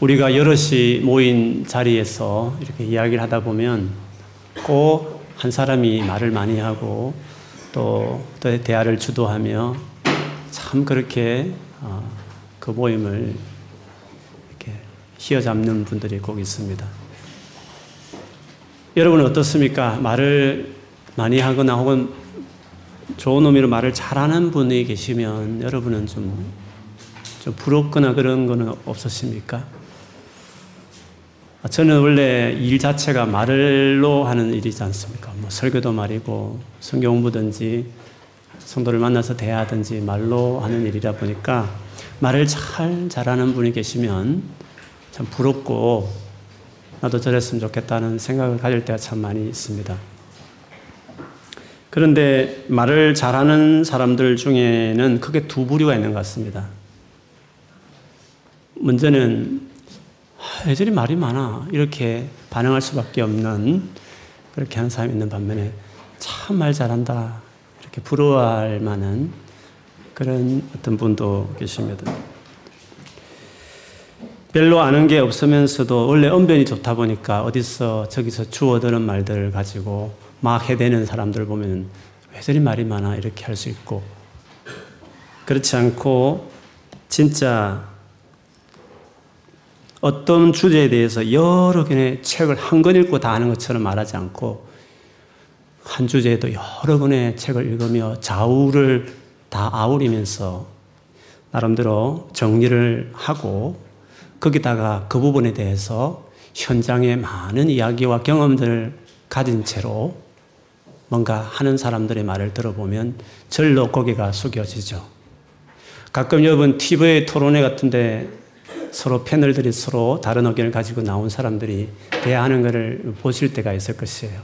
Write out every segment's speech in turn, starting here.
우리가 여럿이 모인 자리에서 이렇게 이야기를 하다 보면 꼭 한 사람이 말을 많이 하고 또, 또 대화를 주도하며 참 그렇게 어, 그 모임을 이렇게 휘어잡는 분들이 꼭 있습니다. 여러분은 어떻습니까? 말을 많이 하거나 혹은 좋은 의미로 말을 잘하는 분이 계시면 여러분은 좀, 좀 부럽거나 그런 거는 없으십니까? 저는 원래 일 자체가 말로 하는 일이지 않습니까? 뭐 설교도 말이고 성경 공부든지 성도를 만나서 대하든지 말로 하는 일이다 보니까 말을 잘 잘하는 분이 계시면 참 부럽고 나도 저랬으면 좋겠다는 생각을 가질 때가 참 많이 있습니다. 그런데 말을 잘하는 사람들 중에는 크게 두 부류가 있는 것 같습니다. 먼저는 왜 저리 말이 많아. 이렇게 반응할 수밖에 없는 그렇게 하는 사람이 있는 반면에 참 말 잘한다. 이렇게 부러워할 만한 그런 어떤 분도 계십니다. 별로 아는 게 없으면서도 원래 언변이 좋다 보니까 어디서 저기서 주워들은 말들을 가지고 막 해대는 사람들 보면 왜 저리 말이 많아? 이렇게 할 수 있고. 그렇지 않고 진짜 어떤 주제에 대해서 여러 권의 책을 한 권 읽고 다 아는 것처럼 말하지 않고 한 주제에도 여러 권의 책을 읽으며 좌우를 다 아우리면서 나름대로 정리를 하고 거기다가 그 부분에 대해서 현장의 많은 이야기와 경험들을 가진 채로 뭔가 하는 사람들의 말을 들어보면 절로 고개가 숙여지죠. 가끔 여러분 TV의 토론회 같은데 서로 패널들이 서로 다른 의견을 가지고 나온 사람들이 대화하는 것을 보실 때가 있을 것이에요.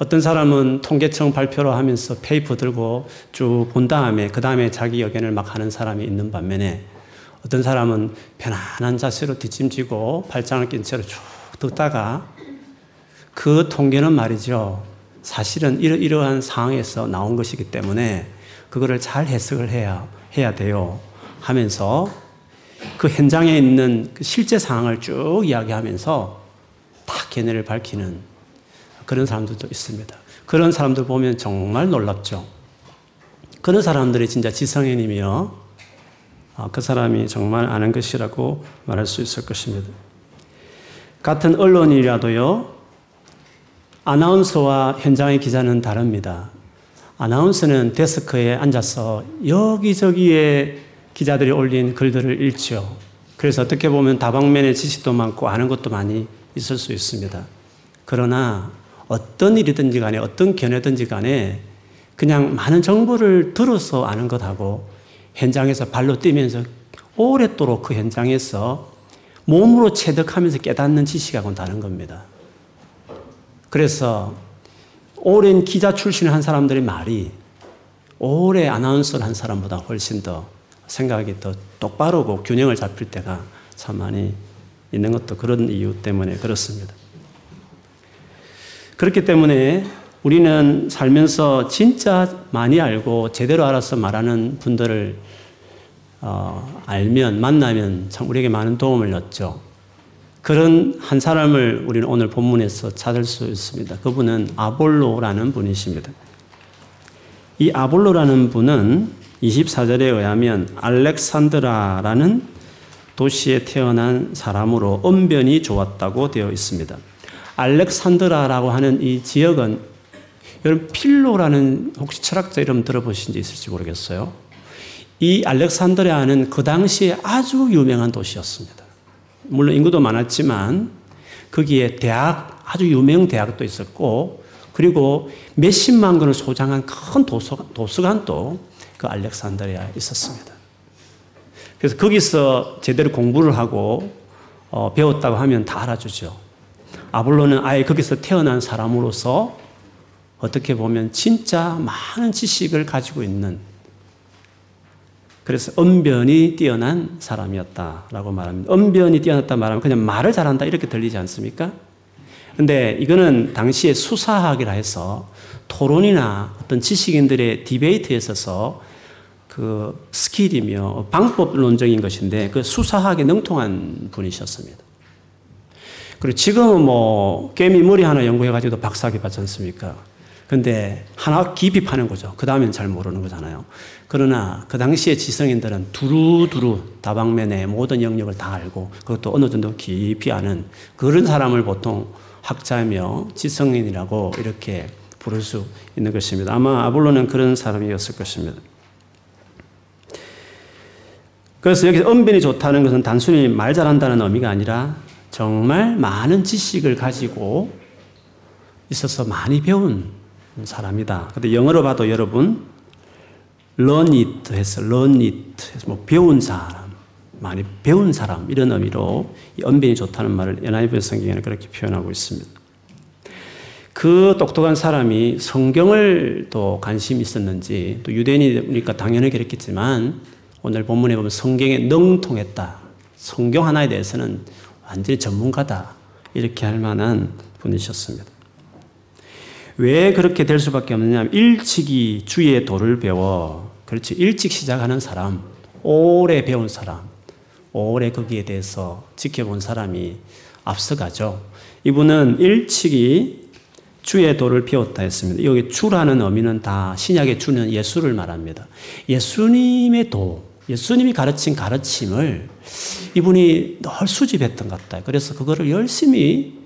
어떤 사람은 통계청 발표를 하면서 paper 들고 쭉 본 다음에 그 다음에 자기 의견을 막 하는 사람이 있는 반면에 어떤 사람은 편안한 자세로 뒷짐지고 팔짱을 낀 채로 쭉 듣다가 그 통계는 말이죠. 사실은 이러 이러한 상황에서 나온 것이기 때문에 그거를 잘 해석을 해야, 해야 돼요. 하면서 그 현장에 있는 그 실제 상황을 쭉 이야기하면서 딱 견해를 밝히는 그런 사람들도 있습니다. 그런 사람들 보면 정말 놀랍죠. 그런 사람들이 진짜 지성인이며 아, 그 사람이 정말 아는 것이라고 말할 수 있을 것입니다. 같은 언론이라도요, 아나운서와 현장의 기자는 다릅니다. 아나운서는 데스크에 앉아서 여기저기에 기자들이 올린 글들을 읽죠. 그래서 어떻게 보면 다방면의 지식도 많고 아는 것도 많이 있을 수 있습니다. 그러나 어떤 일이든지 간에 어떤 견해든지 간에 그냥 많은 정보를 들어서 아는 것하고 현장에서 발로 뛰면서 오랫도록 그 현장에서 몸으로 체득하면서 깨닫는 지식하고는 다른 겁니다. 그래서 오랜 기자 출신을 한 사람들의 말이 오래 아나운서를 한 사람보다 훨씬 더 생각이 더 똑바르고 균형을 잡힐 때가 참 많이 있는 것도 그런 이유 때문에 그렇습니다. 그렇기 때문에 우리는 살면서 진짜 많이 알고 제대로 알아서 말하는 분들을 어, 알면 만나면 참 우리에게 많은 도움을 얻죠. 그런 한 사람을 우리는 오늘 본문에서 찾을 수 있습니다. 그분은 아볼로라는 분이십니다. 이 아볼로라는 분은 24절에 의하면 알렉산드라라는 도시에 태어난 사람으로 언변이 좋았다고 되어 있습니다. 알렉산드라라고 하는 이 지역은 여러분 필로라는 혹시 철학자 이름 들어보신 적 있을지 모르겠어요. 이 알렉산드리아는 그 당시에 아주 유명한 도시였습니다. 물론 인구도 많았지만 거기에 대학 아주 유명 대학도 있었고 그리고 몇십만 권을 소장한 큰 도서, 도서관도 그 알렉산드리아에 있었습니다. 그래서 거기서 제대로 공부를 하고 어, 배웠다고 하면 다 알아주죠. 아볼로는 아예 거기서 태어난 사람으로서 어떻게 보면 진짜 많은 지식을 가지고 있는 그래서 언변이 뛰어난 사람이었다라고 말합니다. 언변이 뛰어났다 말하면 그냥 말을 잘한다 이렇게 들리지 않습니까? 근데 이거는 당시에 수사학이라 해서 토론이나 어떤 지식인들의 debate에 있어서 그 skill이며 방법론적인 것인데 그 수사학에 능통한 분이셨습니다. 그리고 지금은 뭐 개미 머리 하나 연구해가지고 박사학위 받지 않습니까? 근데 하나 깊이 파는 거죠. 그 다음엔 잘 모르는 거잖아요. 그러나 그 당시에 지성인들은 두루두루 다방면의 모든 영역을 다 알고 그것도 어느 정도 깊이 아는 그런 사람을 보통 학자며 지성인이라고 이렇게 부를 수 있는 것입니다. 아마 아볼로는 그런 사람이었을 것입니다. 그래서 여기서 언변이 좋다는 것은 단순히 말 잘한다는 의미가 아니라 정말 많은 지식을 가지고 있어서 많이 배운 사람이다. 근데 영어로 봐도 여러분 learn it 해서 learn it 해서 뭐 배운 사람, 많이 배운 사람 이런 의미로 이 언변이 좋다는 말을 NIV 성경에는 그렇게 표현하고 있습니다. 그 똑똑한 사람이 성경을 또 관심이 있었는지 또 유대인이니까 당연히 그랬겠지만 오늘 본문에 보면 성경에 능통했다. 성경 하나에 대해서는 완전히 전문가다. 이렇게 할 만한 분이셨습니다. 왜 그렇게 될 수밖에 없느냐 일찍이 주의 도를 배워 그렇지 일찍 시작하는 사람 오래 배운 사람 오래 거기에 대해서 지켜본 사람이 앞서가죠. 이분은 일찍이 주의 도를 배웠다 했습니다. 여기 주라는 의미는 다 신약의 주는 예수를 말합니다. 예수님의 도, 예수님이 가르친 가르침을 이분이 늘 수집했던 것 같아요. 그래서 그거를 열심히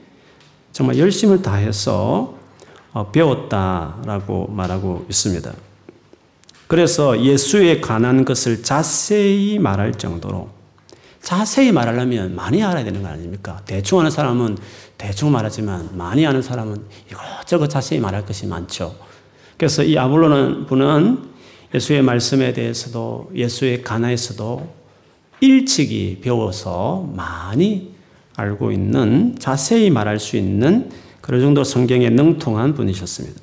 정말 열심을 다해서 어, 배웠다라고 말하고 있습니다. 그래서 예수에 관한 것을 자세히 말할 정도로 자세히 말하려면 많이 알아야 되는 거 아닙니까? 대충 아는 사람은 대충 말하지만 많이 아는 사람은 이것저것 자세히 말할 것이 많죠. 그래서 이 아볼로는 분은 예수의 말씀에 대해서도 예수의 가나에서도 일찍이 배워서 많이 알고 있는 자세히 말할 수 있는 그런 정도 성경에 능통한 분이셨습니다.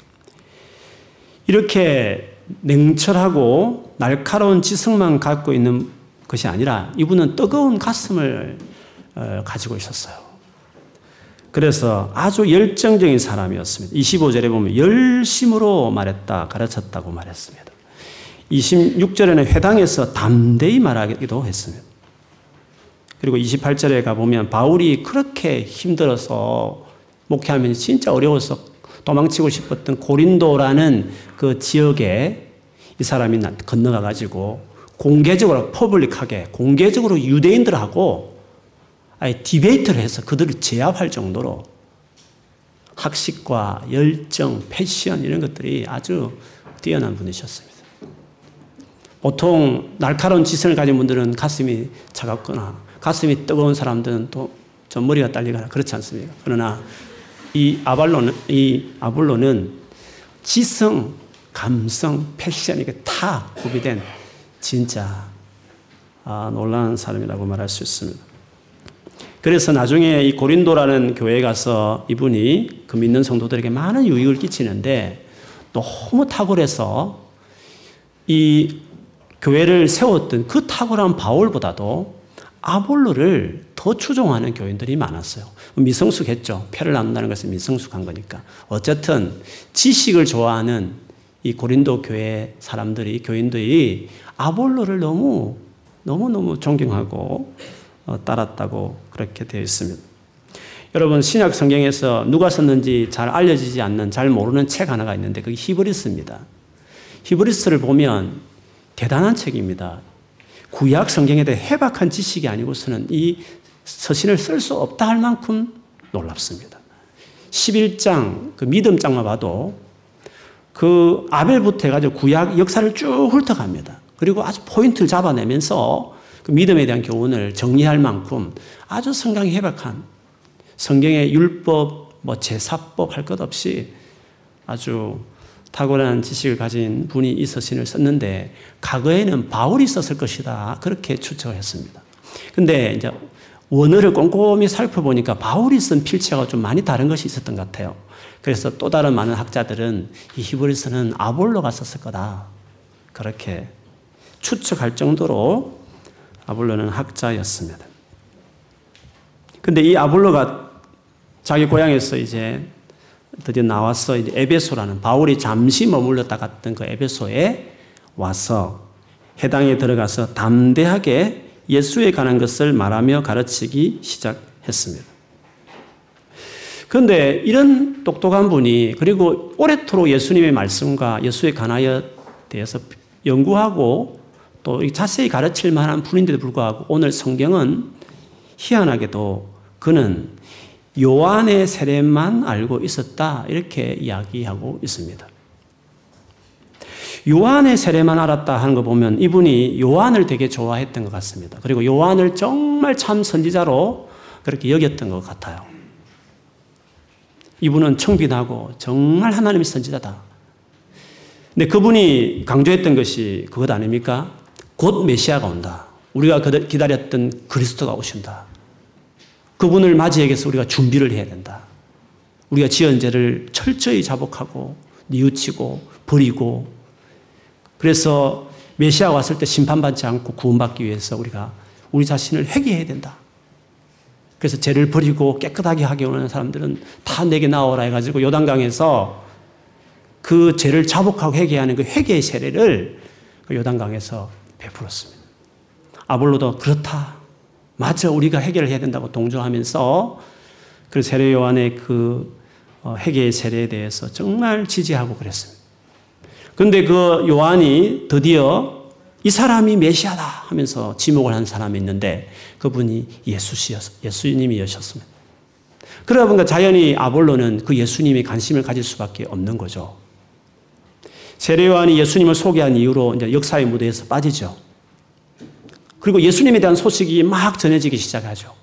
이렇게 냉철하고 날카로운 지성만 갖고 있는 것이 아니라 이분은 뜨거운 가슴을 어, 가지고 있었어요. 그래서 아주 열정적인 사람이었습니다. 25절에 보면 열심으로 말했다, 가르쳤다고 말했습니다. 26절에는 회당에서 담대히 말하기도 했습니다. 그리고 28절에 가보면 바울이 그렇게 힘들어서 목회하면 진짜 어려워서 도망치고 싶었던 고린도라는 그 지역에 이 사람이 건너가 가지고 공개적으로 퍼블릭하게 공개적으로 유대인들하고 아예 디베이트를 해서 그들을 제압할 정도로 학식과 열정, 패션 이런 것들이 아주 뛰어난 분이셨습니다. 보통 날카로운 지성을 가진 분들은 가슴이 차갑거나 가슴이 뜨거운 사람들은 또 좀 머리가 딸리거나 그렇지 않습니까? 그러나 이 아발로는, 이 아볼로는 지성, 감성, 패션, 이게 다 구비된 진짜 아, 놀라운 사람이라고 말할 수 있습니다. 그래서 나중에 이 고린도라는 교회에 가서 이분이 그 믿는 성도들에게 많은 유익을 끼치는데 너무 탁월해서 이 교회를 세웠던 그 탁월한 바울보다도 아볼로를 더 추종하는 교인들이 많았어요. 미성숙했죠. 표를 나눈다는 것은 미성숙한 거니까. 어쨌든 지식을 좋아하는 이 고린도 교회 사람들이 교인들이 아볼로를 너무 너무 너무 존경하고 어, 따랐다고 그렇게 되어 있습니다. 여러분 신약 성경에서 누가 썼는지 잘 알려지지 않는 잘 모르는 책 하나가 있는데 그게 히브리스입니다. 히브리스를 보면 대단한 책입니다. 구약 성경에 대해 해박한 지식이 아니고서는 이 서신을 쓸 수 없다 할 만큼 놀랍습니다. 11장, 그 믿음장만 봐도 그 아벨부터 해가지고 구약 역사를 쭉 훑어갑니다. 그리고 아주 포인트를 잡아내면서 그 믿음에 대한 교훈을 정리할 만큼 아주 성경이 해박한 성경의 율법, 뭐 제사법 할 것 없이 아주 탁월한 지식을 가진 분이 이 서신을 썼는데 과거에는 바울이 썼을 것이다. 그렇게 추측을 했습니다. 근데 이제 원어를 꼼꼼히 살펴보니까 바울이 쓴 필체가 좀 많이 다른 것이 있었던 것 같아요. 그래서 또 다른 많은 학자들은 이 히브리서는 아볼로가 썼을 거다. 그렇게 추측할 정도로 아볼로는 학자였습니다. 근데 이 아볼로가 자기 고향에서 이제 드디어 나와서 이제 에베소라는 바울이 잠시 머물렀다 갔던 그 에베소에 와서 해당에 들어가서 담대하게 예수에 관한 것을 말하며 가르치기 시작했습니다. 그런데 이런 똑똑한 분이 그리고 오래도록 예수님의 말씀과 예수에 관하여 대해서 연구하고 또 자세히 가르칠 만한 분인데도 불구하고 오늘 성경은 희한하게도 그는 요한의 세례만 알고 있었다 이렇게 이야기하고 있습니다. 요한의 세례만 알았다 하는 거 보면 이분이 요한을 되게 좋아했던 것 같습니다. 그리고 요한을 정말 참 선지자로 그렇게 여겼던 것 같아요. 이분은 청빈하고 정말 하나님의 선지자다. 근데 그분이 강조했던 것이 그것 아닙니까? 곧 메시아가 온다. 우리가 기다렸던 그리스도가 오신다. 그분을 맞이하기 위해서 우리가 준비를 해야 된다. 우리가 지은 죄를 철저히 자복하고 뉘우치고 버리고 그래서 메시아 왔을 때 심판받지 않고 구원받기 위해서 우리가 우리 자신을 회개해야 된다. 그래서 죄를 버리고 깨끗하게 하게 오는 사람들은 다 내게 나오라 해가지고 요단강에서 그 죄를 자복하고 회개하는 그 회개의 세례를 그 요단강에서 베풀었습니다. 아볼로도 그렇다. 맞아. 우리가 해결을 해야 된다고 동조하면서 그 세례 요한의 그 어, 회개의 세례에 대해서 정말 지지하고 그랬습니다. 그런데 그 요한이 드디어 이 사람이 메시아다 하면서 지목을 한 사람이 있는데 그분이 예수시였, 예수님이셨습니다. 그러다 보니까 자연히 아볼로는 그 예수님이 관심을 가질 수밖에 없는 거죠. 세례 요한이 예수님을 소개한 이후로 이제 역사의 무대에서 빠지죠. 그리고 예수님에 대한 소식이 막 전해지기 시작하죠.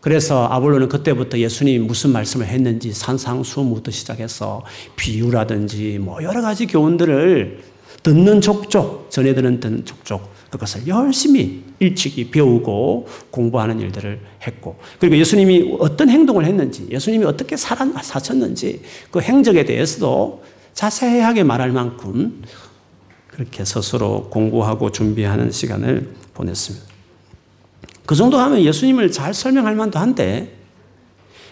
그래서 아볼로는 그때부터 예수님이 무슨 말씀을 했는지 산상수무부터 시작해서 비유라든지 뭐 여러 가지 교훈들을 듣는 족족, 전해 듣는 족족 그것을 열심히 일찍이 배우고 공부하는 일들을 했고 그리고 예수님이 어떤 행동을 했는지 예수님이 어떻게 사셨는지 그 행적에 대해서도 자세하게 말할 만큼 그렇게 스스로 공부하고 준비하는 시간을 보냈습니다. 그 정도 하면 예수님을 잘 설명할 만도 한데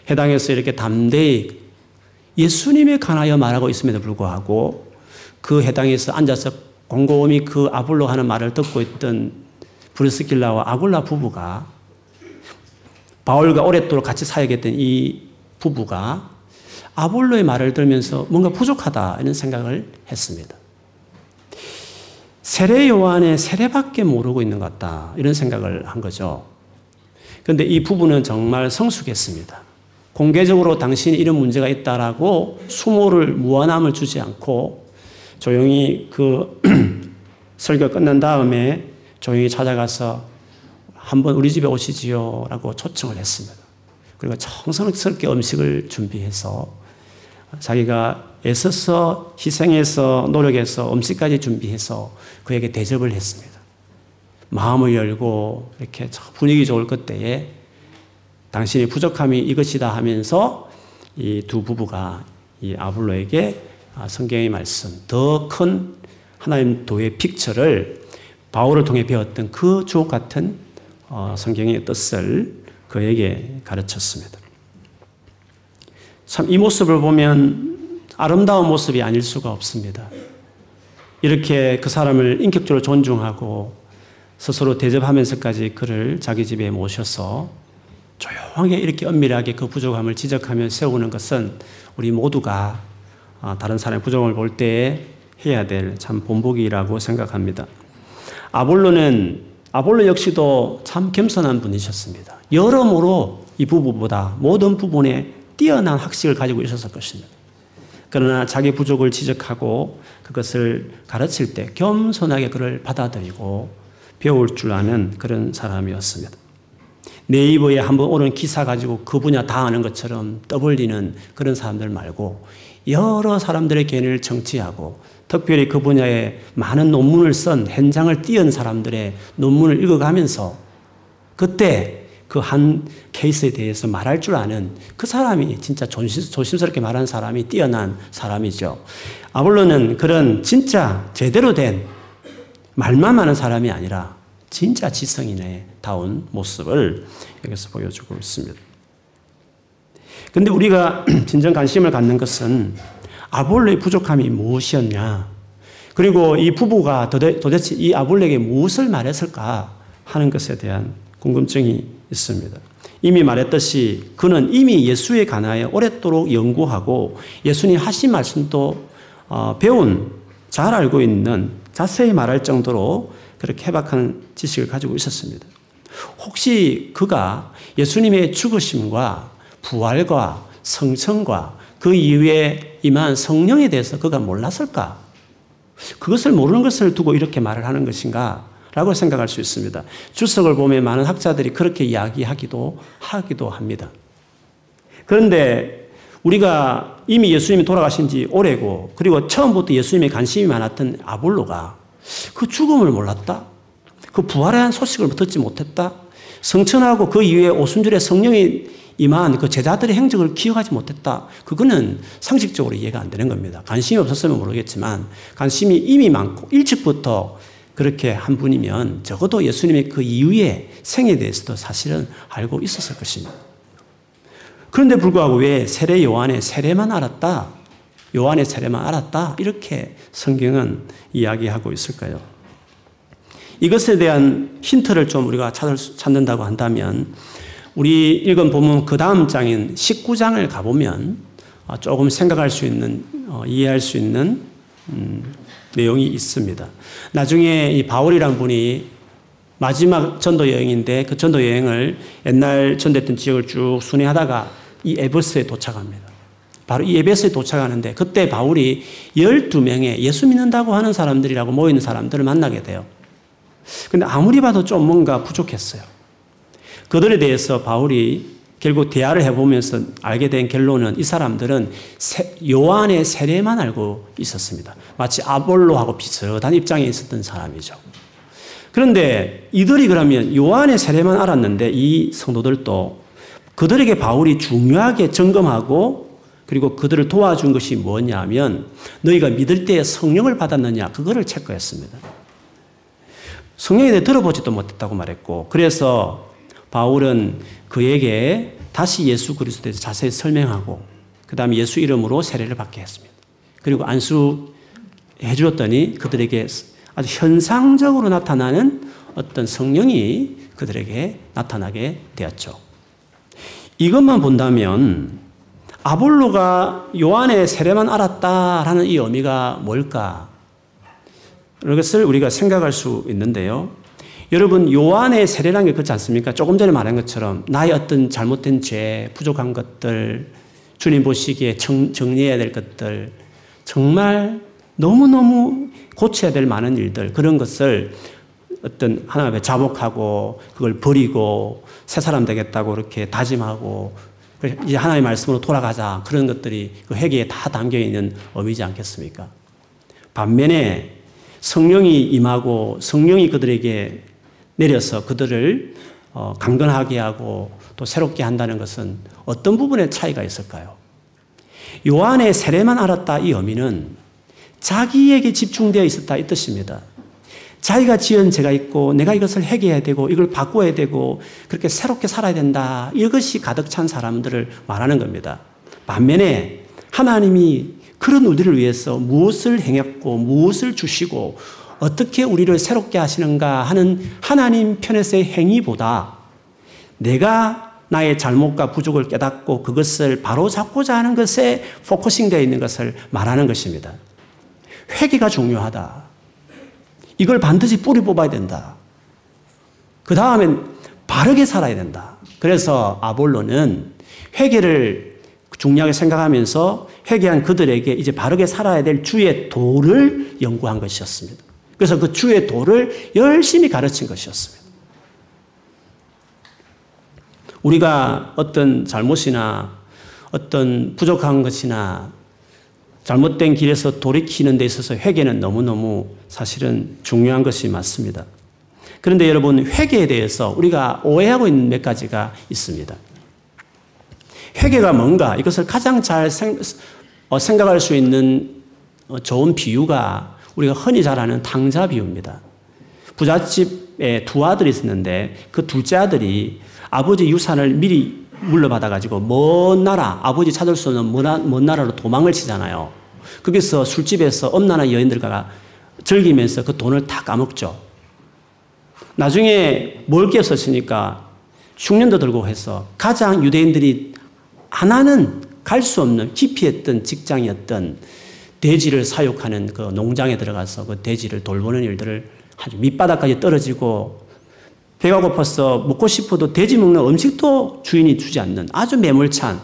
해당해서 이렇게 담대히 예수님에 관하여 말하고 있음에도 불구하고 그 해당에서 앉아서 곰곰이 그 아볼로 하는 말을 듣고 있던 브리스길라와 아굴라 부부가 바울과 오랫도록 같이 사역했던 이 부부가 아볼로의 말을 들으면서 뭔가 부족하다 이런 생각을 했습니다. 세례 요한의 세례밖에 모르고 있는 것 같다 이런 생각을 한 거죠. 그런데 이 부부는 정말 성숙했습니다. 공개적으로 당신이 이런 문제가 있다라고 수모를 무한함을 주지 않고 조용히 그 설교 끝난 다음에 조용히 찾아가서 한번 우리 집에 오시지요 라고 초청을 했습니다. 그리고 정성스럽게 음식을 준비해서 자기가 애써서 희생해서 노력해서 음식까지 준비해서 그에게 대접을 했습니다. 마음을 열고 이렇게 분위기 좋을 그때에 당신의 부족함이 이것이다 하면서 이 두 부부가 이 아블로에게 아, 성경의 말씀, 더 큰 하나님 도의 픽처를 바울을 통해 배웠던 그 주옥 같은 어, 성경의 뜻을 그에게 가르쳤습니다. 참 이 모습을 보면 아름다운 모습이 아닐 수가 없습니다. 이렇게 그 사람을 인격적으로 존중하고 스스로 대접하면서까지 그를 자기 집에 모셔서 조용하게 이렇게 엄밀하게 그 부족함을 지적하며 세우는 것은 우리 모두가 아, 다른 사람의 부족함을 볼때 해야 될 참 본보기라고 생각합니다. 아볼로는 아볼로 역시도 참 겸손한 분이셨습니다. 여러모로 이 부부보다 모든 부분에 뛰어난 학식을 가지고 있었을 것입니다. 그러나 자기 부족을 지적하고 그것을 가르칠 때 겸손하게 그를 받아들이고 배울 줄 아는 그런 사람이었습니다. 네이버에 한번 오른 기사 가지고 그 분야 다 아는 것처럼 떠벌리는 그런 사람들 말고 여러 사람들의 견해를 정치하고 특별히 그 분야에 많은 논문을 쓴 현장을 띄운 사람들의 논문을 읽어가면서 그때 그 한 케이스에 대해서 말할 줄 아는 그 사람이 진짜 조심, 스럽게 말하는 사람이 뛰어난 사람이죠. 아볼로는 그런 진짜 제대로 된 말만 많은 사람이 아니라 진짜 지성인의 다운 모습을 여기서 보여주고 있습니다. 근데 우리가 진정 관심을 갖는 것은 아볼로의 부족함이 무엇이었냐? 그리고 이 부부가 도대체 이 아볼렉에 무엇을 말했을까 하는 것에 대한 궁금증이 있습니다. 이미 말했듯이 그는 이미 예수에 관하여 오랫도록 연구하고 예수님 하신 말씀도 어, 배운 잘 알고 있는 자세히 말할 정도로 그렇게 해박한 지식을 가지고 있었습니다. 혹시 그가 예수님의 죽으심과 부활과 성천과 그 이후에 임한 성령에 대해서 그가 몰랐을까? 그것을 모르는 것을 두고 이렇게 말을 하는 것인가? 라고 생각할 수 있습니다. 주석을 보면 많은 학자들이 그렇게 이야기하기도 하기도 합니다. 그런데 우리가 이미 예수님이 돌아가신 지 오래고 그리고 처음부터 예수님에 관심이 많았던 아볼로가 그 죽음을 몰랐다? 그 부활에 대한 소식을 듣지 못했다? 성천하고 그 이후에 오순절에 성령이 임한 그 제자들의 행적을 기억하지 못했다. 그거는 상식적으로 이해가 안 되는 겁니다. 관심이 없었으면 모르겠지만 관심이 이미 많고 일찍부터 그렇게 한 분이면 적어도 예수님의 그 이후의 생에 대해서도 사실은 알고 있었을 것입니다. 그런데 불구하고 왜 세례 요한의 세례만 알았다? 요한의 세례만 알았다? 이렇게 성경은 이야기하고 있을까요? 이것에 대한 힌트를 좀 우리가 찾는다고 한다면 우리 읽은 본문 그 다음 장인 19장을 가보면 어, 조금 생각할 수 있는, 어, 이해할 수 있는 음, 내용이 있습니다. 나중에 이 바울이란 분이 마지막 전도 여행인데 그 전도 여행을 옛날 전도했던 지역을 쭉 순회하다가 이 에베소에 도착합니다. 바로 이 에베소에 도착하는데 그때 바울이 12명의 예수 믿는다고 하는 사람들이라고 모이는 사람들을 만나게 돼요. 근데 아무리 봐도 좀 뭔가 부족했어요. 그들에 대해서 바울이 결국 대화를 해보면서 알게 된 결론은 이 사람들은 요한의 세례만 알고 있었습니다. 마치 아볼로하고 비슷한 입장에 있었던 사람이죠. 그런데 이들이 그러면 요한의 세례만 알았는데 이 성도들도 그들에게 바울이 중요하게 점검하고 그리고 그들을 도와준 것이 뭐냐면 너희가 믿을 때 성령을 받았느냐 그거를 체크했습니다. 성령에 대해 들어보지도 못했다고 말했고 그래서 바울은 그에게 다시 예수 그리스도에 대해서 자세히 설명하고 그 다음에 예수 이름으로 세례를 받게 했습니다. 그리고 안수해 주었더니 그들에게 아주 현상적으로 나타나는 어떤 성령이 그들에게 나타나게 되었죠. 이것만 본다면 아볼로가 요한의 세례만 알았다라는 이 의미가 뭘까? 이것을 우리가 생각할 수 있는데요. 여러분 요한의 세례라는 게 그렇지 않습니까? 조금 전에 말한 것처럼 나의 어떤 잘못된 죄, 부족한 것들, 주님 보시기에 정, 정리해야 될 것들, 정말 너무너무 고쳐야 될 많은 일들, 그런 것을 어떤 하나님의 자복하고 그걸 버리고 새 사람 되겠다고 이렇게 다짐하고 이제 하나님의 말씀으로 돌아가자 그런 것들이 그 회개에 다 담겨 있는 의미지 않겠습니까? 반면에 성령이 임하고 성령이 그들에게 내려서 그들을 어, 강건하게 하고 또 새롭게 한다는 것은 어떤 부분에 차이가 있을까요? 요한의 세례만 알았다 이 의미는 자기에게 집중되어 있었다 이 뜻입니다. 자기가 지은 죄가 있고 내가 이것을 해결해야 되고 이걸 바꿔야 되고 그렇게 새롭게 살아야 된다. 이것이 가득 찬 사람들을 말하는 겁니다. 반면에 하나님이 그런 우리를 위해서 무엇을 행했고 무엇을 주시고 어떻게 우리를 새롭게 하시는가 하는 하나님 편에서의 행위보다 내가 나의 잘못과 부족을 깨닫고 그것을 바로 잡고자 하는 것에 focusing 되어 있는 것을 말하는 것입니다. 회개가 중요하다. 이걸 반드시 뿌리 뽑아야 된다. 그 다음엔 바르게 살아야 된다. 그래서 아볼로는 회개를 중요하게 생각하면서 회개한 그들에게 이제 바르게 살아야 될 주의 도를 연구한 것이었습니다. 그래서 그 주의 도를 열심히 가르친 것이었습니다. 우리가 어떤 잘못이나 어떤 부족한 것이나 잘못된 길에서 돌이키는 데 있어서 회개는 너무너무 사실은 중요한 것이 맞습니다. 그런데 여러분, 회개에 대해서 우리가 오해하고 있는 몇 가지가 있습니다. 회개가 뭔가 이것을 가장 잘 어, 생각할 수 있는 어, 좋은 비유가 우리가 흔히 잘 아는 탕자 비유입니다. 부잣집에 두 아들이 있었는데 그 둘째 아들이 아버지 유산을 미리 물려받아가지고 먼 나라, 아버지 찾을 수 없는 먼 나라로 도망을 치잖아요. 거기서 술집에서 엄나라 여인들과 즐기면서 그 돈을 다 까먹죠. 나중에 먹을 없었으니까 흉년도 들고 해서 가장 유대인들이 하나는 갈 수 없는 기피했던 직장이었던 돼지를 사육하는 그 농장에 들어가서 그 돼지를 돌보는 일들을 아주 밑바닥까지 떨어지고 배가 고파서 먹고 싶어도 돼지 먹는 음식도 주인이 주지 않는 아주 매몰찬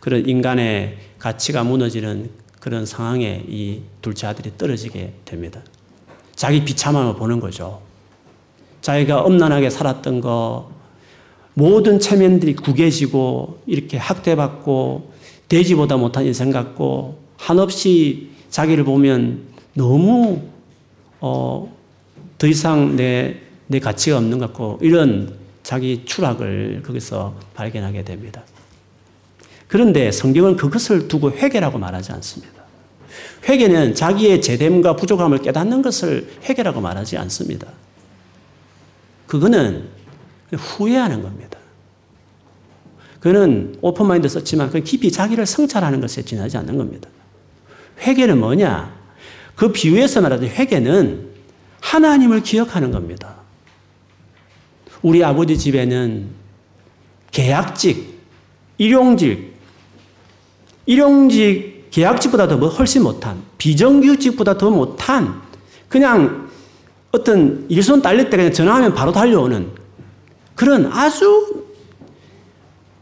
그런 인간의 가치가 무너지는 그런 상황에 이 둘째 아들이 떨어지게 됩니다. 자기 비참함을 보는 거죠. 자기가 엄난하게 살았던 거, 모든 체면들이 구겨지고, 이렇게 학대받고, 돼지보다 못한 인생 같고, 한없이 자기를 보면 너무, 어, 더 이상 내, 내 가치가 없는 것 같고, 이런 자기 추락을 거기서 발견하게 됩니다. 그런데 성경은 그것을 두고 회개라고 말하지 않습니다. 회개는 자기의 제됨과 부족함을 깨닫는 것을 회개라고 말하지 않습니다. 그거는 후회하는 겁니다. 그는 오픈마인드 썼지만 그 깊이 자기를 성찰하는 것에 지나지 않는 겁니다. 회개는 뭐냐? 그 비유에서 말하는 회개는 하나님을 기억하는 겁니다. 우리 아버지 집에는 계약직, 일용직, 일용직, 계약직보다 더 훨씬 못한, 비정규직보다 더 못한, 그냥 어떤 일손 딸릴 때 그냥 전화하면 바로 달려오는 그런 아주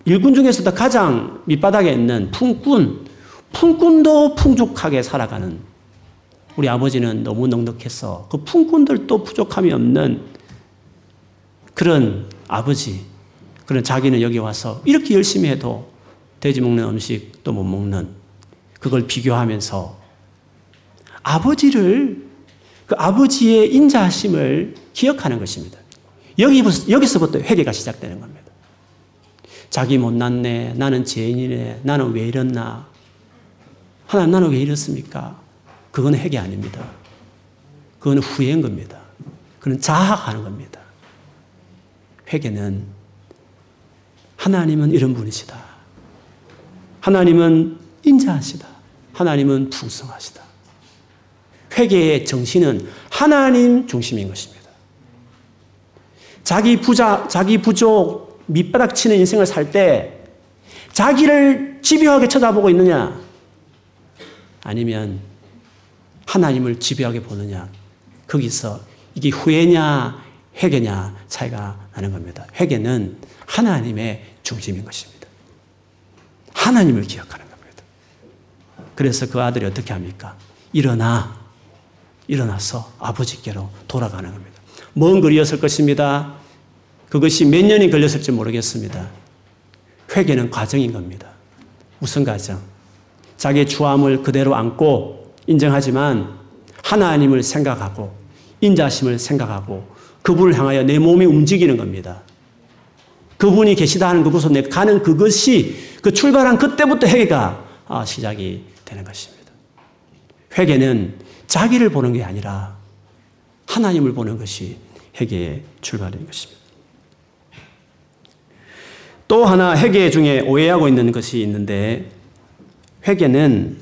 일군 중에서도 가장 밑바닥에 있는 풍꾼, 풍꾼도 풍족하게 살아가는 우리 아버지는 너무 넉넉해서 그 풍꾼들도 부족함이 없는 그런 아버지, 그런 자기는 여기 와서 이렇게 열심히 해도 돼지 먹는 음식도 못 먹는 그걸 비교하면서 아버지를 그 아버지의 인자하심을 기억하는 것입니다. 여기, 여기서부터 회개가 시작되는 겁니다. 자기 못났네. 나는 죄인이네. 나는 왜 이랬나. 하나님 나는 왜 이렇습니까? 그건 회개 아닙니다. 그건 후회인 겁니다. 그건 자학하는 겁니다. 회개는 하나님은 이런 분이시다. 하나님은 인자하시다. 하나님은 풍성하시다. 회개의 정신은 하나님 중심인 것입니다. 자기 부자, 자기 부족, 밑바닥 치는 인생을 살 때 자기를 집요하게 쳐다보고 있느냐? 아니면 하나님을 집요하게 보느냐? 거기서 이게 후회냐, 회개냐 차이가 나는 겁니다. 회개는 하나님의 중심인 것입니다. 하나님을 기억하는 겁니다. 그래서 그 아들이 어떻게 합니까? 일어나. 일어나서 아버지께로 돌아가는 겁니다. 먼 거리였을 것입니다. 그것이 몇 년이 걸렸을지 모르겠습니다. 회개는 과정인 겁니다. 무슨 과정? 자기의 주함을 그대로 안고 인정하지만 하나님을 생각하고 인자심을 생각하고 그분을 향하여 내 몸이 움직이는 겁니다. 그분이 계시다 하는 그곳으로 내 가는 그것이 그 출발한 그때부터 회개가 아, 시작이 되는 것입니다. 회개는 자기를 보는 게 아니라 하나님을 보는 것이 회개의 출발인 것입니다. 또 하나 회개 중에 오해하고 있는 것이 있는데 회개는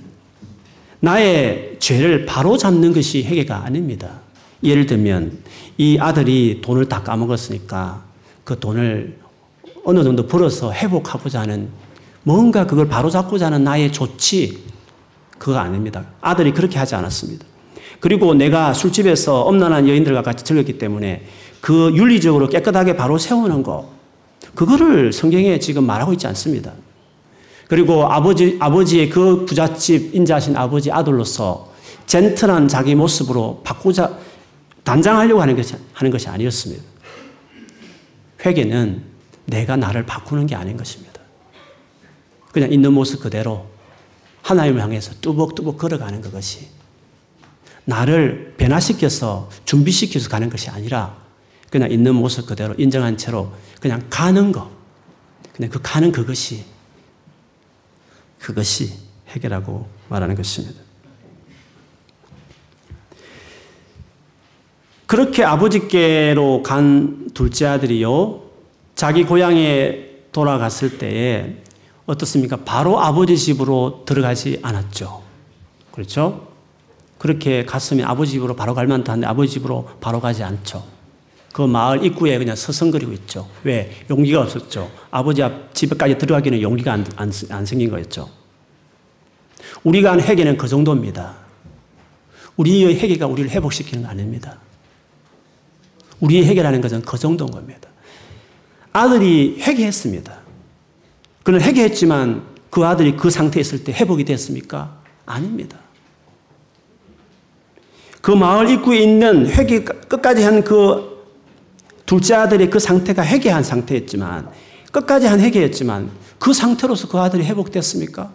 나의 죄를 바로 잡는 것이 회개가 아닙니다. 예를 들면 이 아들이 돈을 다 까먹었으니까 그 돈을 어느 정도 벌어서 회복하고자 하는 뭔가 그걸 바로 잡고자 하는 나의 조치 그거 아닙니다. 아들이 그렇게 하지 않았습니다. 그리고 내가 술집에서 엄난한 여인들과 같이 즐겼기 때문에 그 윤리적으로 깨끗하게 바로 세우는 거, 그거를 성경에 지금 말하고 있지 않습니다. 그리고 아버지, 아버지의 그 부잣집 인자하신 아버지 아들로서 젠틀한 자기 모습으로 바꾸자, 단장하려고 하는 것이, 하는 것이 아니었습니다. 회개는 내가 나를 바꾸는 게 아닌 것입니다. 그냥 있는 모습 그대로 하나님을 향해서 뚜벅뚜벅 걸어가는 그것이 나를 변화시켜서 준비시켜서 가는 것이 아니라 그냥 있는 모습 그대로 인정한 채로 그냥 가는 거. 그냥 그 가는 그것이 그것이 해결하고 말하는 것입니다. 그렇게 아버지께로 간 둘째 아들이요. 자기 고향에 돌아갔을 때에 어떻습니까? 바로 아버지 집으로 들어가지 않았죠. 그렇죠? 그렇게 갔으면 아버지 집으로 바로 갈 만도 한데 아버지 집으로 바로 가지 않죠. 그 마을 입구에 그냥 서성거리고 있죠. 왜? 용기가 없었죠. 아버지 앞 집에까지 들어가기는 용기가 안, 안, 안 생긴 거였죠. 우리가 한 회개는 그 정도입니다. 우리의 회개가 우리를 회복시키는 거 아닙니다. 우리의 회개라는 것은 그 정도인 겁니다. 아들이 회개했습니다. 그는 회개했지만 그 아들이 그 상태에 있을 때 회복이 됐습니까? 아닙니다. 그 마을 입구에 있는 회개 끝까지 한그 둘째 아들의 그 상태가 회개한 상태였지만 끝까지 한 회개였지만 그 상태로서 그 아들이 회복됐습니까?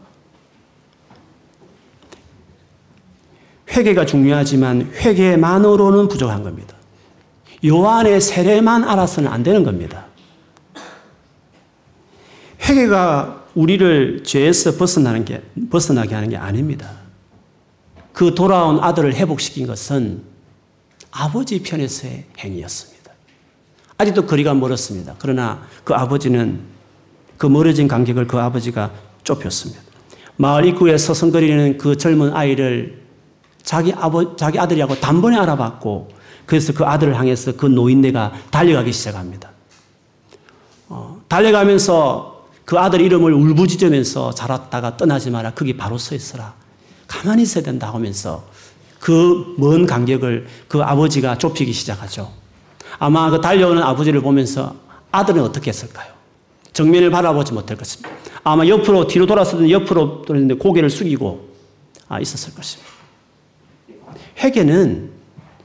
회개가 중요하지만 회개만으로는 부족한 겁니다. 요한의 세례만 알아서는 안 되는 겁니다. 회개가 우리를 죄에서 벗어나는 게, 벗어나게 하는 게 아닙니다. 그 돌아온 아들을 회복시킨 것은 아버지 편에서의 행위였습니다. 아직도 거리가 멀었습니다. 그러나 그 아버지는 그 멀어진 간격을 그 아버지가 좁혔습니다. 마을 입구에 서성거리는 그 젊은 아이를 자기 아버, 자기 아들이라고 단번에 알아봤고, 그래서 그 아들을 향해서 그 노인네가 달려가기 시작합니다. 어, 달려가면서 그 아들 이름을 울부짖으면서 자랐다가 떠나지 마라. 거기 바로 서 있어라. 가만히 있어야 된다 하면서 그 먼 간격을 그 아버지가 좁히기 시작하죠. 아마 그 달려오는 아버지를 보면서 아들은 어떻게 했을까요? 정면을 바라보지 못할 것입니다. 아마 옆으로 뒤로 돌아서든 옆으로 돌았는데 고개를 숙이고 아, 있었을 것입니다. 회개는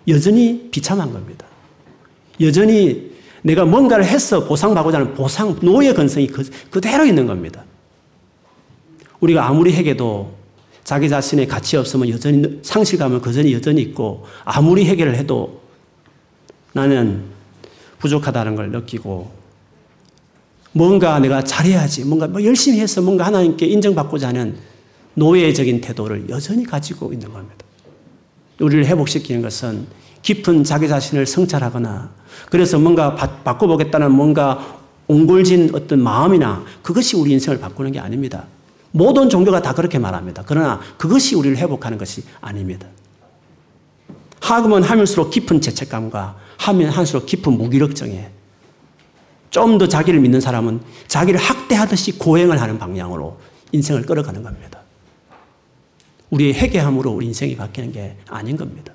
여전히 비참한 겁니다. 여전히 내가 뭔가를 해서 보상받고자 하는 보상, 노예 근성이 그, 그대로 있는 겁니다. 우리가 아무리 회개도 자기 자신의 가치 없으면 여전히 상실감은 여전히 여전히 있고 아무리 회개를 해도 나는 부족하다는 걸 느끼고 뭔가 내가 잘해야지 뭔가 뭐 열심히 해서 뭔가 하나님께 인정받고자 하는 노예적인 태도를 여전히 가지고 있는 겁니다. 우리를 회복시키는 것은 깊은 자기 자신을 성찰하거나 그래서 뭔가 바, 꿔보겠다는 뭔가 옹골진 어떤 마음이나 그것이 우리 인생을 바꾸는 게 아닙니다. 모든 종교가 다 그렇게 말합니다. 그러나 그것이 우리를 회복하는 것이 아닙니다. 하면 하면수록 깊은 죄책감과 하면 할수록 깊은 무기력증에 좀 더 자기를 믿는 사람은 자기를 학대하듯이 고행을 하는 방향으로 인생을 끌어가는 겁니다. 우리의 회개함으로 우리 인생이 바뀌는 게 아닌 겁니다.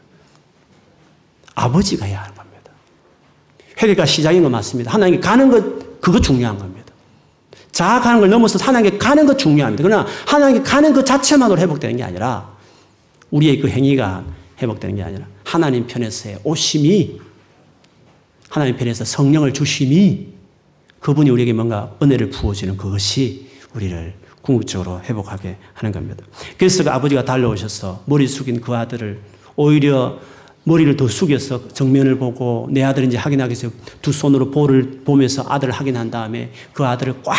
아버지가 해야 하는 겁니다. 회개가 시작인 거 맞습니다. 하나님께 가는 것, 그거 중요한 겁니다. 자아가는 걸 넘어서 하나님께 가는 것 중요합니다. 그러나 하나님께 가는 것 자체만으로 회복되는 게 아니라 우리의 그 행위가 회복되는 게 아니라 하나님 편에서의 오심이 하나님 편에서 성령을 주심이 그분이 우리에게 뭔가 은혜를 부어주는 그것이 우리를 궁극적으로 회복하게 하는 겁니다. 그래서 그 아버지가 달려오셔서 머리 숙인 그 아들을 오히려 머리를 더 숙여서 정면을 보고 내 아들인지 확인하기 위해서 두 손으로 볼을 보면서 아들을 확인한 다음에 그 아들을 꽉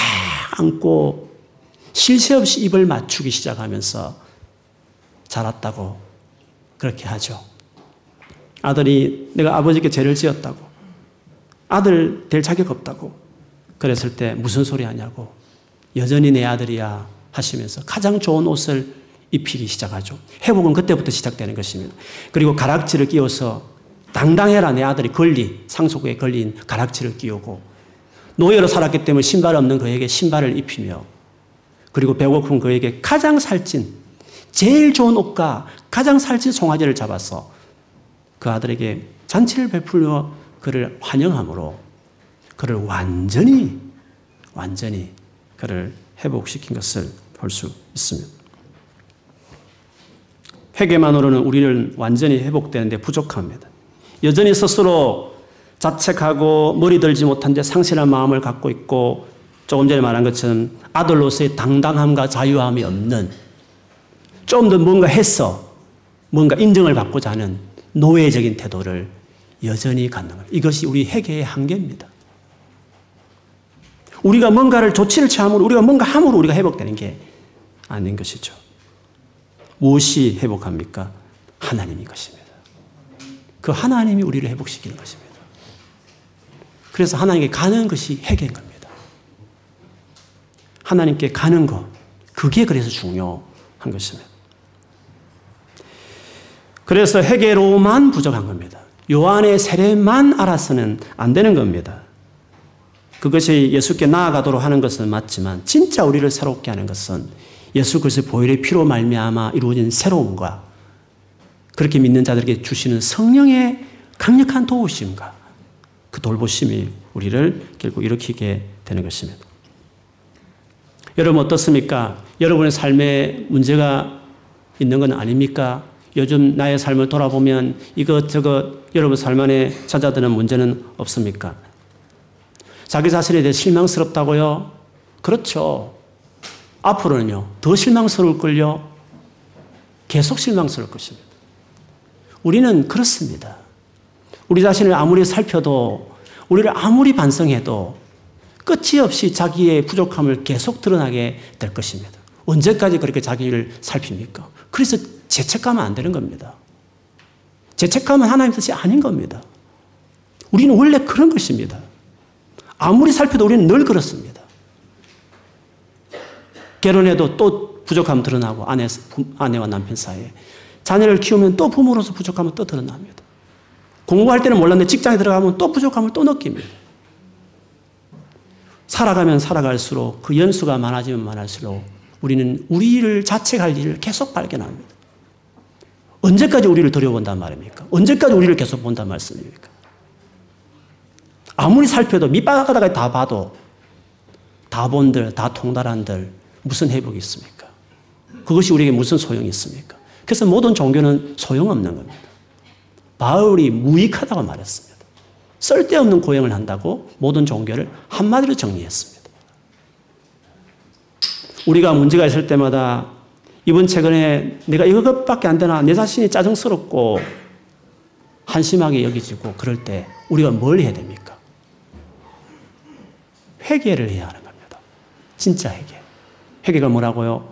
안고 쉴새 없이 입을 맞추기 시작하면서 자랐다고 그렇게 하죠. 아들이 내가 아버지께 죄를 지었다고 아들 될 자격 없다고. 그랬을 때 무슨 소리 하냐고. 여전히 내 아들이야 하시면서 가장 좋은 옷을 입히기 시작하죠. 회복은 그때부터 시작되는 것입니다. 그리고 가락지를 끼워서 당당해라 내 아들이. 걸리 상속에 걸린 가락지를 끼우고. 노예로 살았기 때문에 신발 없는 그에게 신발을 입히며. 그리고 배고픈 그에게 가장 살찐 제일 좋은 옷과 가장 살찐 송아지를 잡아서 그 아들에게 잔치를 베풀며 그를 환영함으로 그를 완전히 완전히 그를 회복시킨 것을 볼 수 있습니다. 회개만으로는 우리는 완전히 회복되는데 부족합니다. 여전히 스스로 자책하고 머리 들지 못한 채 상실한 마음을 갖고 있고 조금 전에 말한 것처럼 아들로서의 당당함과 자유함이 없는 좀 더 뭔가 해서 뭔가 인정을 받고자 하는 노예적인 태도를 여전히 것. 이것이 우리 회개의 한계입니다. 우리가 뭔가를 조치를 취함으로 우리가 뭔가 함으로 우리가 회복되는 게 아닌 것이죠. 무엇이 회복합니까? 하나님인 것입니다. 그 하나님이 우리를 회복시키는 것입니다. 그래서 하나님께 가는 것이 회개인 겁니다. 하나님께 가는 것, 그게 그래서 중요한 것입니다. 그래서 회개로만 부족한 겁니다. 요한의 세례만 알아서는 안 되는 겁니다. 그것이 예수께 나아가도록 하는 것은 맞지만 진짜 우리를 새롭게 하는 것은 예수 그리스도의 보혈의 피로 말미암아 이루어진 새로움과 그렇게 믿는 자들에게 주시는 성령의 강력한 도우심과 그 돌보심이 우리를 결국 일으키게 되는 것입니다. 여러분 어떻습니까? 여러분의 삶에 문제가 있는 건 아닙니까? 요즘 나의 삶을 돌아보면 이것저것 여러분 삶 안에 찾아드는 문제는 없습니까? 자기 자신에 대해 실망스럽다고요? 그렇죠. 앞으로는요, 더 실망스러울걸요? 계속 실망스러울 것입니다. 우리는 그렇습니다. 우리 자신을 아무리 살펴도, 우리를 아무리 반성해도 끝이 없이 자기의 부족함을 계속 드러나게 될 것입니다. 언제까지 그렇게 자기를 살핍니까? 그래서 죄책하면 안 되는 겁니다. 죄책하면 하나님 뜻이 아닌 겁니다. 우리는 원래 그런 것입니다. 아무리 살펴도 우리는 늘 그렇습니다. 결혼해도 또 부족함 드러나고 아내, 아내와 남편 사이에. 자녀를 키우면 또 부모로서 부족함은 또 드러납니다. 공부할 때는 몰랐는데 직장에 들어가면 또 부족함을 또 느낍니다. 살아가면 살아갈수록 그 연수가 많아지면 많을수록 우리는 우리를 자책할 일을 계속 발견합니다. 언제까지 우리를 들여본단 말입니까? 언제까지 우리를 계속 본단 말씀입니까? 아무리 살펴도 밑바닥까지 다 봐도 다 본들, 다 통달한들 무슨 회복이 있습니까? 그것이 우리에게 무슨 소용이 있습니까? 그래서 모든 종교는 소용없는 겁니다. 바울이 무익하다고 말했습니다. 쓸데없는 고행을 한다고 모든 종교를 한마디로 정리했습니다. 우리가 문제가 있을 때마다 이번 최근에 내가 이것밖에 안 되나 내 자신이 짜증스럽고 한심하게 여기지고 그럴 때 우리가 뭘 해야 됩니까? 회개를 해야 하는 겁니다. 진짜 회개. 회개가 뭐라고요?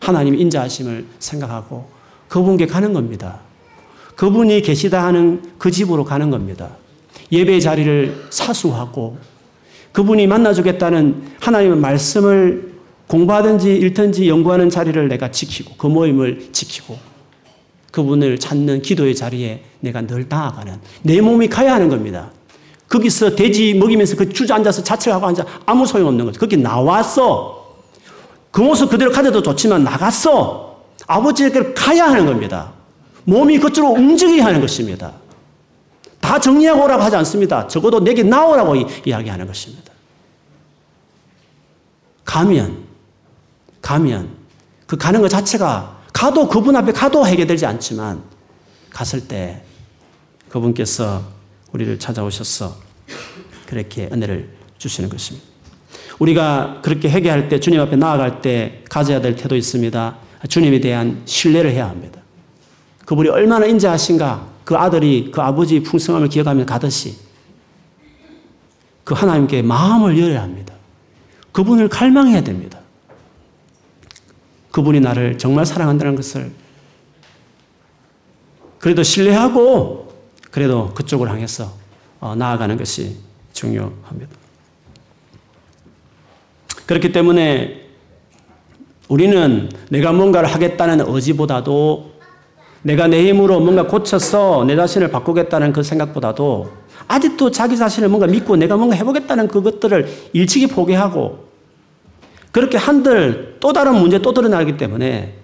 하나님 인자하심을 생각하고 그분께 가는 겁니다. 그분이 계시다 하는 그 집으로 가는 겁니다. 예배 자리를 사수하고 그분이 만나주겠다는 하나님의 말씀을 공부하든지 읽든지 연구하는 자리를 내가 지키고 그 모임을 지키고 그분을 찾는 기도의 자리에 내가 늘 나아가는 내 몸이 가야 하는 겁니다. 거기서 돼지 먹이면서 그 주저앉아서 자책하고 앉아 아무 소용없는 거죠. 거기 나왔어. 그 모습 그대로 가져도 좋지만 나갔어. 아버지에게 가야 하는 겁니다. 몸이 그쪽으로 움직여야 하는 것입니다. 다 정리하고 오라고 하지 않습니다. 적어도 내게 나오라고 이야기하는 것입니다. 가면, 가면, 그 가는 것 자체가 가도 그분 앞에 가도 해결되지 않지만 갔을 때 그분께서 우리를 찾아오셔서 그렇게 은혜를 주시는 것입니다. 우리가 그렇게 회개할 때 주님 앞에 나아갈 때 가져야 될 태도 있습니다. 주님에 대한 신뢰를 해야 합니다. 그분이 얼마나 인자하신가 그 아들이 그 아버지의 풍성함을 기억하며 가듯이 그 하나님께 마음을 열어야 합니다. 그분을 갈망해야 됩니다. 그분이 나를 정말 사랑한다는 것을 그래도 신뢰하고 그래도 그쪽을 향해서 어, 나아가는 것이 중요합니다. 그렇기 때문에 우리는 내가 뭔가를 하겠다는 의지보다도 내가 내 힘으로 뭔가 고쳐서 내 자신을 바꾸겠다는 그 생각보다도 아직도 자기 자신을 뭔가 믿고 내가 뭔가 해보겠다는 그것들을 일찍이 포기하고 그렇게 한들 또 다른 문제 또 드러나기 때문에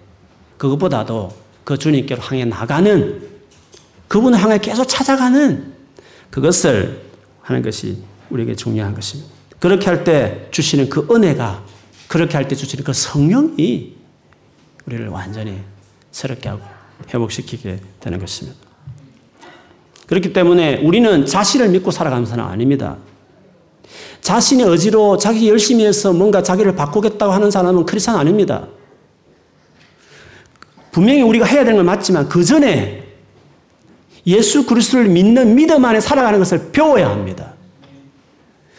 그것보다도 그 주님께로 향해 나가는 그분을 향해 계속 찾아가는 그것을 하는 것이 우리에게 중요한 것입니다. 그렇게 할 때 주시는 그 은혜가 그렇게 할 때 주시는 그 성령이 우리를 완전히 새롭게 하고 회복시키게 되는 것입니다. 그렇기 때문에 우리는 자신을 믿고 살아가면서는 아닙니다. 자신의 의지로 자기 열심히 해서 뭔가 자기를 바꾸겠다고 하는 사람은 크리스찬 아닙니다. 분명히 우리가 해야 되는 건 맞지만 그 전에 예수 그리스도를 믿는 믿음 안에 살아가는 것을 배워야 합니다.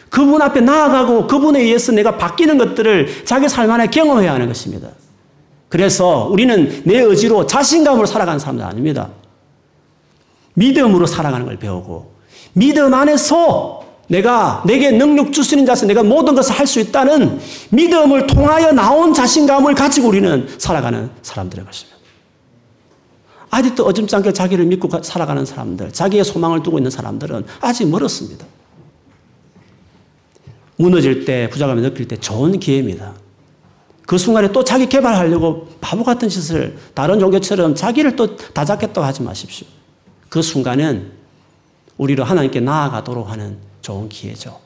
그분 앞에 나아가고 그분에 의해서 내가 바뀌는 것들을 자기 삶 안에 경험해야 하는 것입니다. 그래서 우리는 내 의지로 자신감으로 살아가는 사람들 아닙니다. 믿음으로 살아가는 걸 배우고 믿음 안에서 내가 내게 능력 주시는 자세 내가 모든 것을 할 수 있다는 믿음을 통하여 나온 자신감을 가지고 우리는 살아가는 사람들의 것입니다. 아직도 어점잖게 자기를 믿고 살아가는 사람들, 자기의 소망을 두고 있는 사람들은 아직 멀었습니다. 무너질 때, 부자감을 느낄 때 좋은 기회입니다. 그 순간에 또 자기 개발하려고 바보 같은 짓을 다른 종교처럼 자기를 또 다잡겠다고 하지 마십시오. 그 순간은 우리로 하나님께 나아가도록 하는 좋은 기회죠.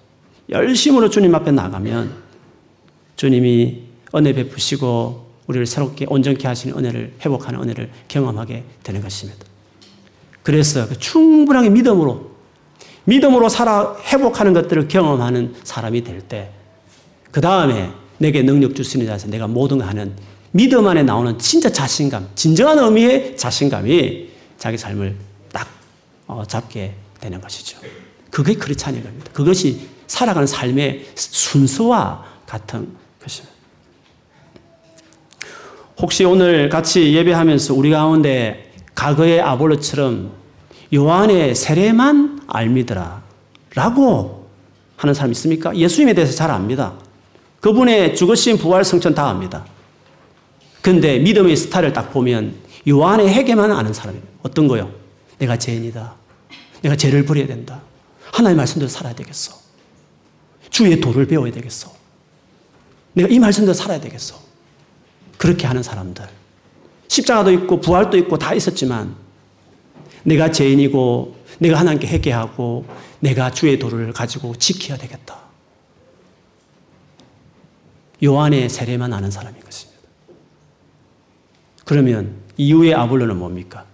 열심으로 주님 앞에 나가면 주님이 은혜 베푸시고 우리를 새롭게 온전케 하시는 은혜를 회복하는 은혜를 경험하게 되는 것입니다. 그래서 그 충분하게 믿음으로 믿음으로 살아 회복하는 것들을 경험하는 사람이 될 때 그 다음에 내게 능력 주시는 자에서 내가 모든 걸 하는 믿음 안에 나오는 진짜 자신감, 진정한 의미의 자신감이 자기 삶을 딱 어, 잡게 되는 것이죠. 그게 크리스찬인 겁니다. 그것이 살아가는 삶의 순서와 같은 것입니다. 혹시 오늘 같이 예배하면서 우리 가운데 과거의 아볼로처럼 요한의 세례만 알미더라 라고 하는 사람 있습니까? 예수님에 대해서 잘 압니다. 그분의 죽으신 부활 성천 다 압니다. 근데 믿음의 스타를 딱 보면 요한의 회개만 아는 사람이에요. 어떤 거요? 내가 죄인이다. 내가 죄를 버려야 된다. 하나님의 말씀대로 살아야 되겠어. 주의 도를 배워야 되겠어. 내가 이 말씀대로 살아야 되겠어. 그렇게 하는 사람들. 십자가도 있고 부활도 있고 다 있었지만 내가 죄인이고 내가 하나님께 회개하고 내가 주의 도를 가지고 지켜야 되겠다. 요한의 세례만 아는 사람인 것입니다. 그러면 이후의 아볼로는 뭡니까?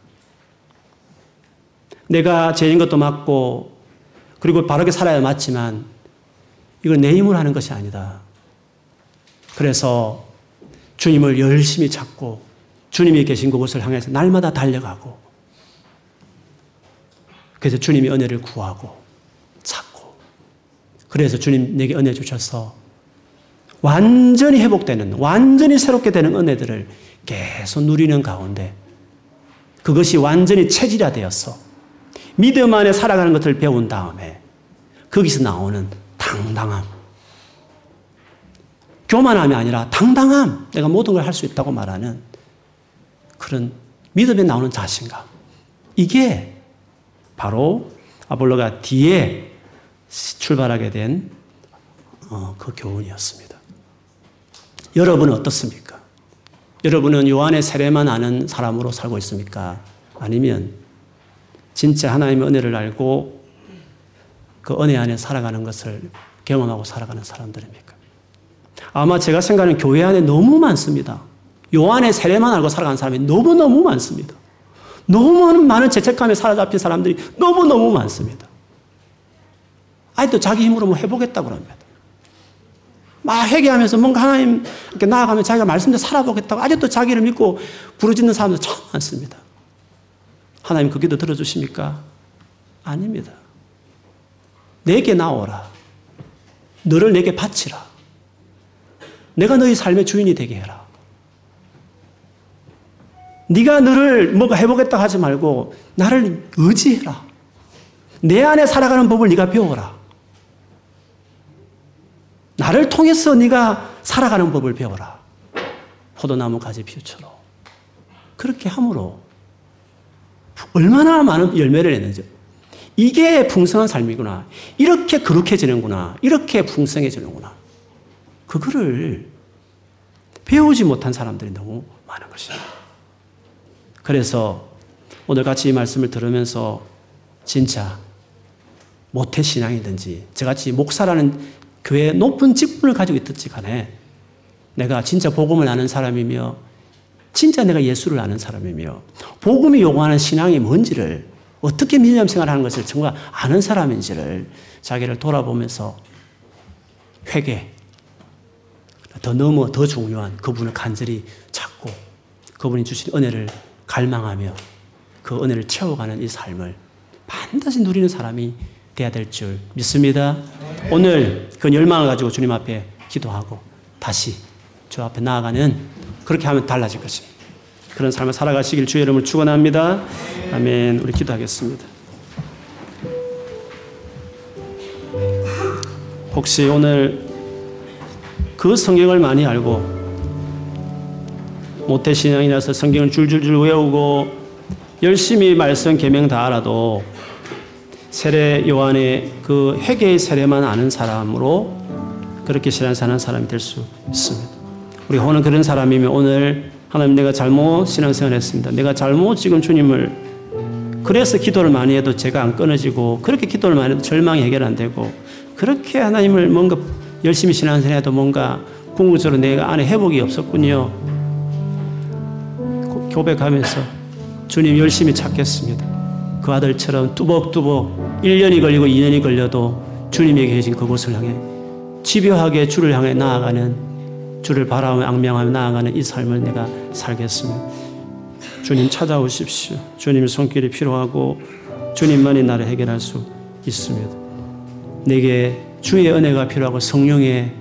내가 죄인 것도 맞고 그리고 바르게 살아야 맞지만 이걸 내 힘으로 하는 것이 아니다. 그래서 주님을 열심히 찾고 주님이 계신 그곳을 향해서 날마다 달려가고 그래서 주님이 은혜를 구하고 찾고 그래서 주님 내게 은혜 주셔서 완전히 회복되는 완전히 새롭게 되는 은혜들을 계속 누리는 가운데 그것이 완전히 체질화되어서 믿음 안에 살아가는 것을 배운 다음에 거기서 나오는 당당함. 교만함이 아니라 당당함. 내가 모든 걸 할 수 있다고 말하는 그런 믿음에 나오는 자신감. 이게 바로 아볼로가 뒤에 출발하게 된그 어, 교훈이었습니다. 여러분은 어떻습니까? 여러분은 요한의 세례만 아는 사람으로 살고 있습니까? 아니면 진짜 하나님의 은혜를 알고 그 은혜 안에 살아가는 것을 경험하고 살아가는 사람들입니까? 아마 제가 생각하는 교회 안에 너무 많습니다. 요한의 세례만 알고 살아가는 사람이 너무너무 많습니다. 너무 많은 죄책감에 사로잡힌 사람들이 너무너무 많습니다. 아직도 자기 힘으로 뭐 해보겠다고 합니다. 막 회개하면서 뭔가 하나님 이렇게 나아가면 자기가 말씀대로 살아보겠다고 아직도 자기를 믿고 부르짖는 사람들 참 많습니다. 하나님 그 기도 들어주십니까? 아닙니다. 내게 나오라. 너를 내게 바치라. 내가 너희 삶의 주인이 되게 해라. 네가 너를 뭐가 해보겠다 하지 말고 나를 의지해라. 내 안에 살아가는 법을 네가 배워라. 나를 통해서 네가 살아가는 법을 배워라. 포도나무 가지 피우처럼. 그렇게 함으로 얼마나 많은 열매를 냈는지. 이게 풍성한 삶이구나. 이렇게 거룩해지는구나. 이렇게 풍성해지는구나. 그거를 배우지 못한 사람들이 너무 많은 것입니다. 그래서 오늘 같이 이 말씀을 들으면서 진짜 모태 신앙이든지 저같이 목사라는 교회 높은 직분을 가지고 있든지 간에 내가 진짜 복음을 아는 사람이며 진짜 내가 예수를 아는 사람이며 복음이 요구하는 신앙이 뭔지를 어떻게 믿음 생활하는 것을 정말 아는 사람인지를 자기를 돌아보면서 회개 더 너무 더 중요한 그분을 간절히 찾고 그분이 주신 은혜를 갈망하며 그 은혜를 채워가는 이 삶을 반드시 누리는 사람이 돼야 될 줄 믿습니다. 오늘 그 열망을 가지고 주님 앞에 기도하고 다시 주 앞에 나아가는 그렇게 하면 달라질 것입니다. 그런 삶을 살아가시길 주의 이름을 축원합니다. 아멘. 우리 기도하겠습니다. 혹시 오늘 그 성경을 많이 알고 모태신앙이라서 성경을 줄줄줄 외우고 열심히 말씀 계명 다 알아도 세례 요한의 그 회개의 세례만 아는 사람으로 그렇게 신앙 사는 사람이 될 수 있습니다. 우리 호는 그런 사람이면 오늘 하나님 내가 잘못 신앙생활 했습니다. 내가 잘못 지금 주님을 그래서 기도를 많이 해도 제가 안 끊어지고 그렇게 기도를 많이 해도 절망이 해결 안 되고 그렇게 하나님을 뭔가 열심히 신앙생활 해도 뭔가 궁극적으로 내가 안에 회복이 없었군요. 교백하면서 주님 열심히 찾겠습니다. 그 아들처럼 뚜벅뚜벅 1년이 걸리고 2년이 걸려도 주님에게 계신 그곳을 향해 집요하게 주를 향해 나아가는 주를 바라며 악명하며 나아가는 이 삶을 내가 살겠습니다. 주님 찾아오십시오. 주님 손길이 필요하고 주님만이 나를 해결할 수 있습니다. 내게 주의 은혜가 필요하고 성령의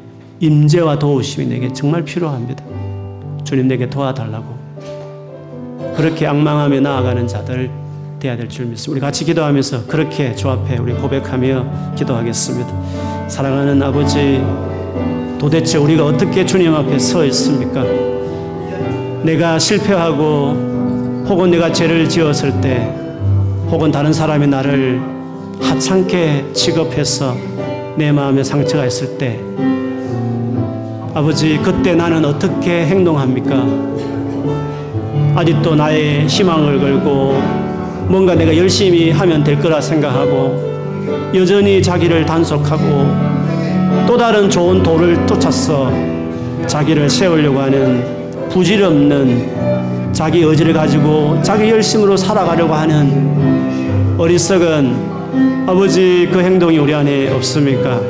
임재와 도우심이 내게 정말 필요합니다. 주님 내게 도와달라고 그렇게 악망하며 나아가는 자들 돼야 될 줄 믿습니다. 우리 같이 기도하면서 그렇게 주 앞에 우리 고백하며 기도하겠습니다. 사랑하는 아버지, 도대체 우리가 어떻게 주님 앞에 서 있습니까? 내가 실패하고 혹은 내가 죄를 지었을 때 혹은 다른 사람이 나를 하찮게 취급해서 내 마음에 상처가 있을 때 아버지 그때 나는 어떻게 행동합니까? 아직도 나의 희망을 걸고 뭔가 내가 열심히 하면 될 거라 생각하고 여전히 자기를 단속하고 또 다른 좋은 도를 쫓아서 자기를 세우려고 하는 부질없는 자기 의지를 가지고 자기 열심으로 살아가려고 하는 어리석은 아버지 그 행동이 우리 안에 없습니까?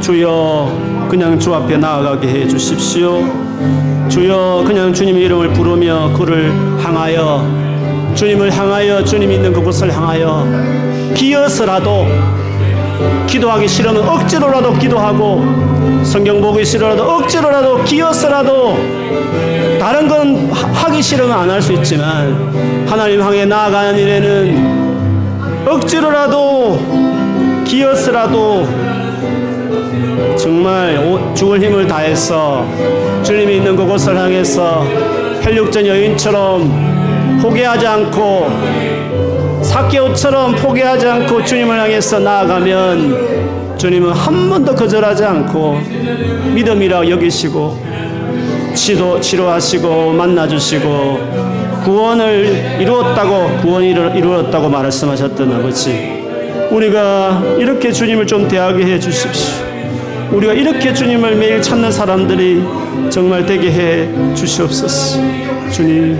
주여 그냥 주 앞에 나아가게 해 주십시오. 주여 그냥 주님의 이름을 부르며 그를 향하여 주님을 향하여 주님 있는 그곳을 향하여 기어서라도 기도하기 싫으면 억지로라도 기도하고 성경 보기 싫어라도 억지로라도 기어서라도 다른 건 하기 싫으면 안 할 수 있지만 하나님 향해 나아가는 일에는 억지로라도 기어서라도 정말 죽을 힘을 다해서 주님이 있는 그곳을 향해서 혈육전 여인처럼 포기하지 않고 사개오처럼 포기하지 않고 주님을 향해서 나아가면 주님은 한 번도 거절하지 않고 믿음이라 여기시고 치도 치료하시고 만나주시고 구원을 이루었다고 구원을 이루었다고 말씀하셨던 아버지 우리가 이렇게 주님을 좀 대하게 해 주십시오. 우리가 이렇게 주님을 매일 찾는 사람들이 정말 되게 해 주시옵소서. 주님,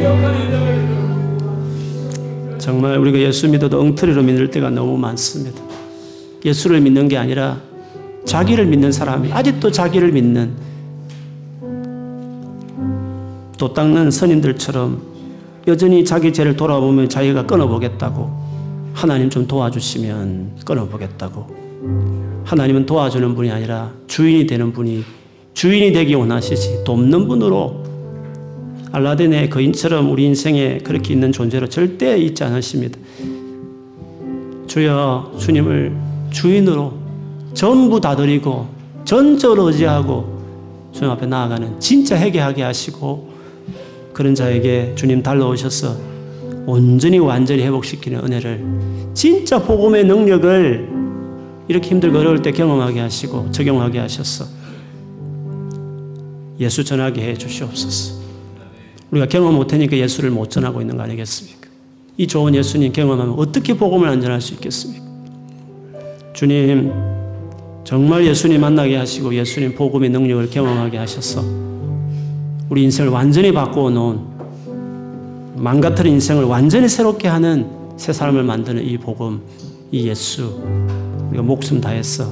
정말 우리가 예수 믿어도 엉터리로 믿을 때가 너무 많습니다. 예수를 믿는 게 아니라 자기를 믿는 사람이 아직도 자기를 믿는 도 닦는 선인들처럼 여전히 자기 죄를 돌아보면 자기가 끊어보겠다고 하나님 좀 도와주시면 끊어보겠다고 하나님은 도와주는 분이 아니라 주인이 되는 분이 주인이 되기 원하시지 돕는 분으로 알라딘의 거인처럼 우리 인생에 그렇게 있는 존재로 절대 있지 않으십니다. 주여 주님을 주인으로 전부 다 드리고 전적으로 의지하고 주님 앞에 나아가는 진짜 회개하게 하시고 그런 자에게 주님 달라오셔서 온전히 완전히 회복시키는 은혜를 진짜 복음의 능력을 이렇게 힘들고 어려울 때 경험하게 하시고 적용하게 하셔서 예수 전하게 해 주시옵소서. 우리가 경험 못하니까 예수를 못 전하고 있는 거 아니겠습니까? 이 좋은 예수님 경험하면 어떻게 복음을 안전할 수 있겠습니까? 주님, 정말 예수님 만나게 하시고 예수님 복음의 능력을 경험하게 하셔서 우리 인생을 완전히 바꾸어 놓은 망가뜨린 인생을 완전히 새롭게 하는 새 사람을 만드는 이 복음, 이 예수, 우리가 목숨 다해서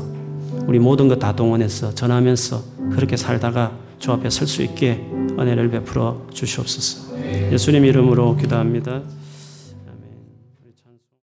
우리 모든 것 다 동원해서 전하면서 그렇게 살다가 주 앞에 설 수 있게 은혜를 베풀어 주시옵소서. 예수님 이름으로 기도합니다.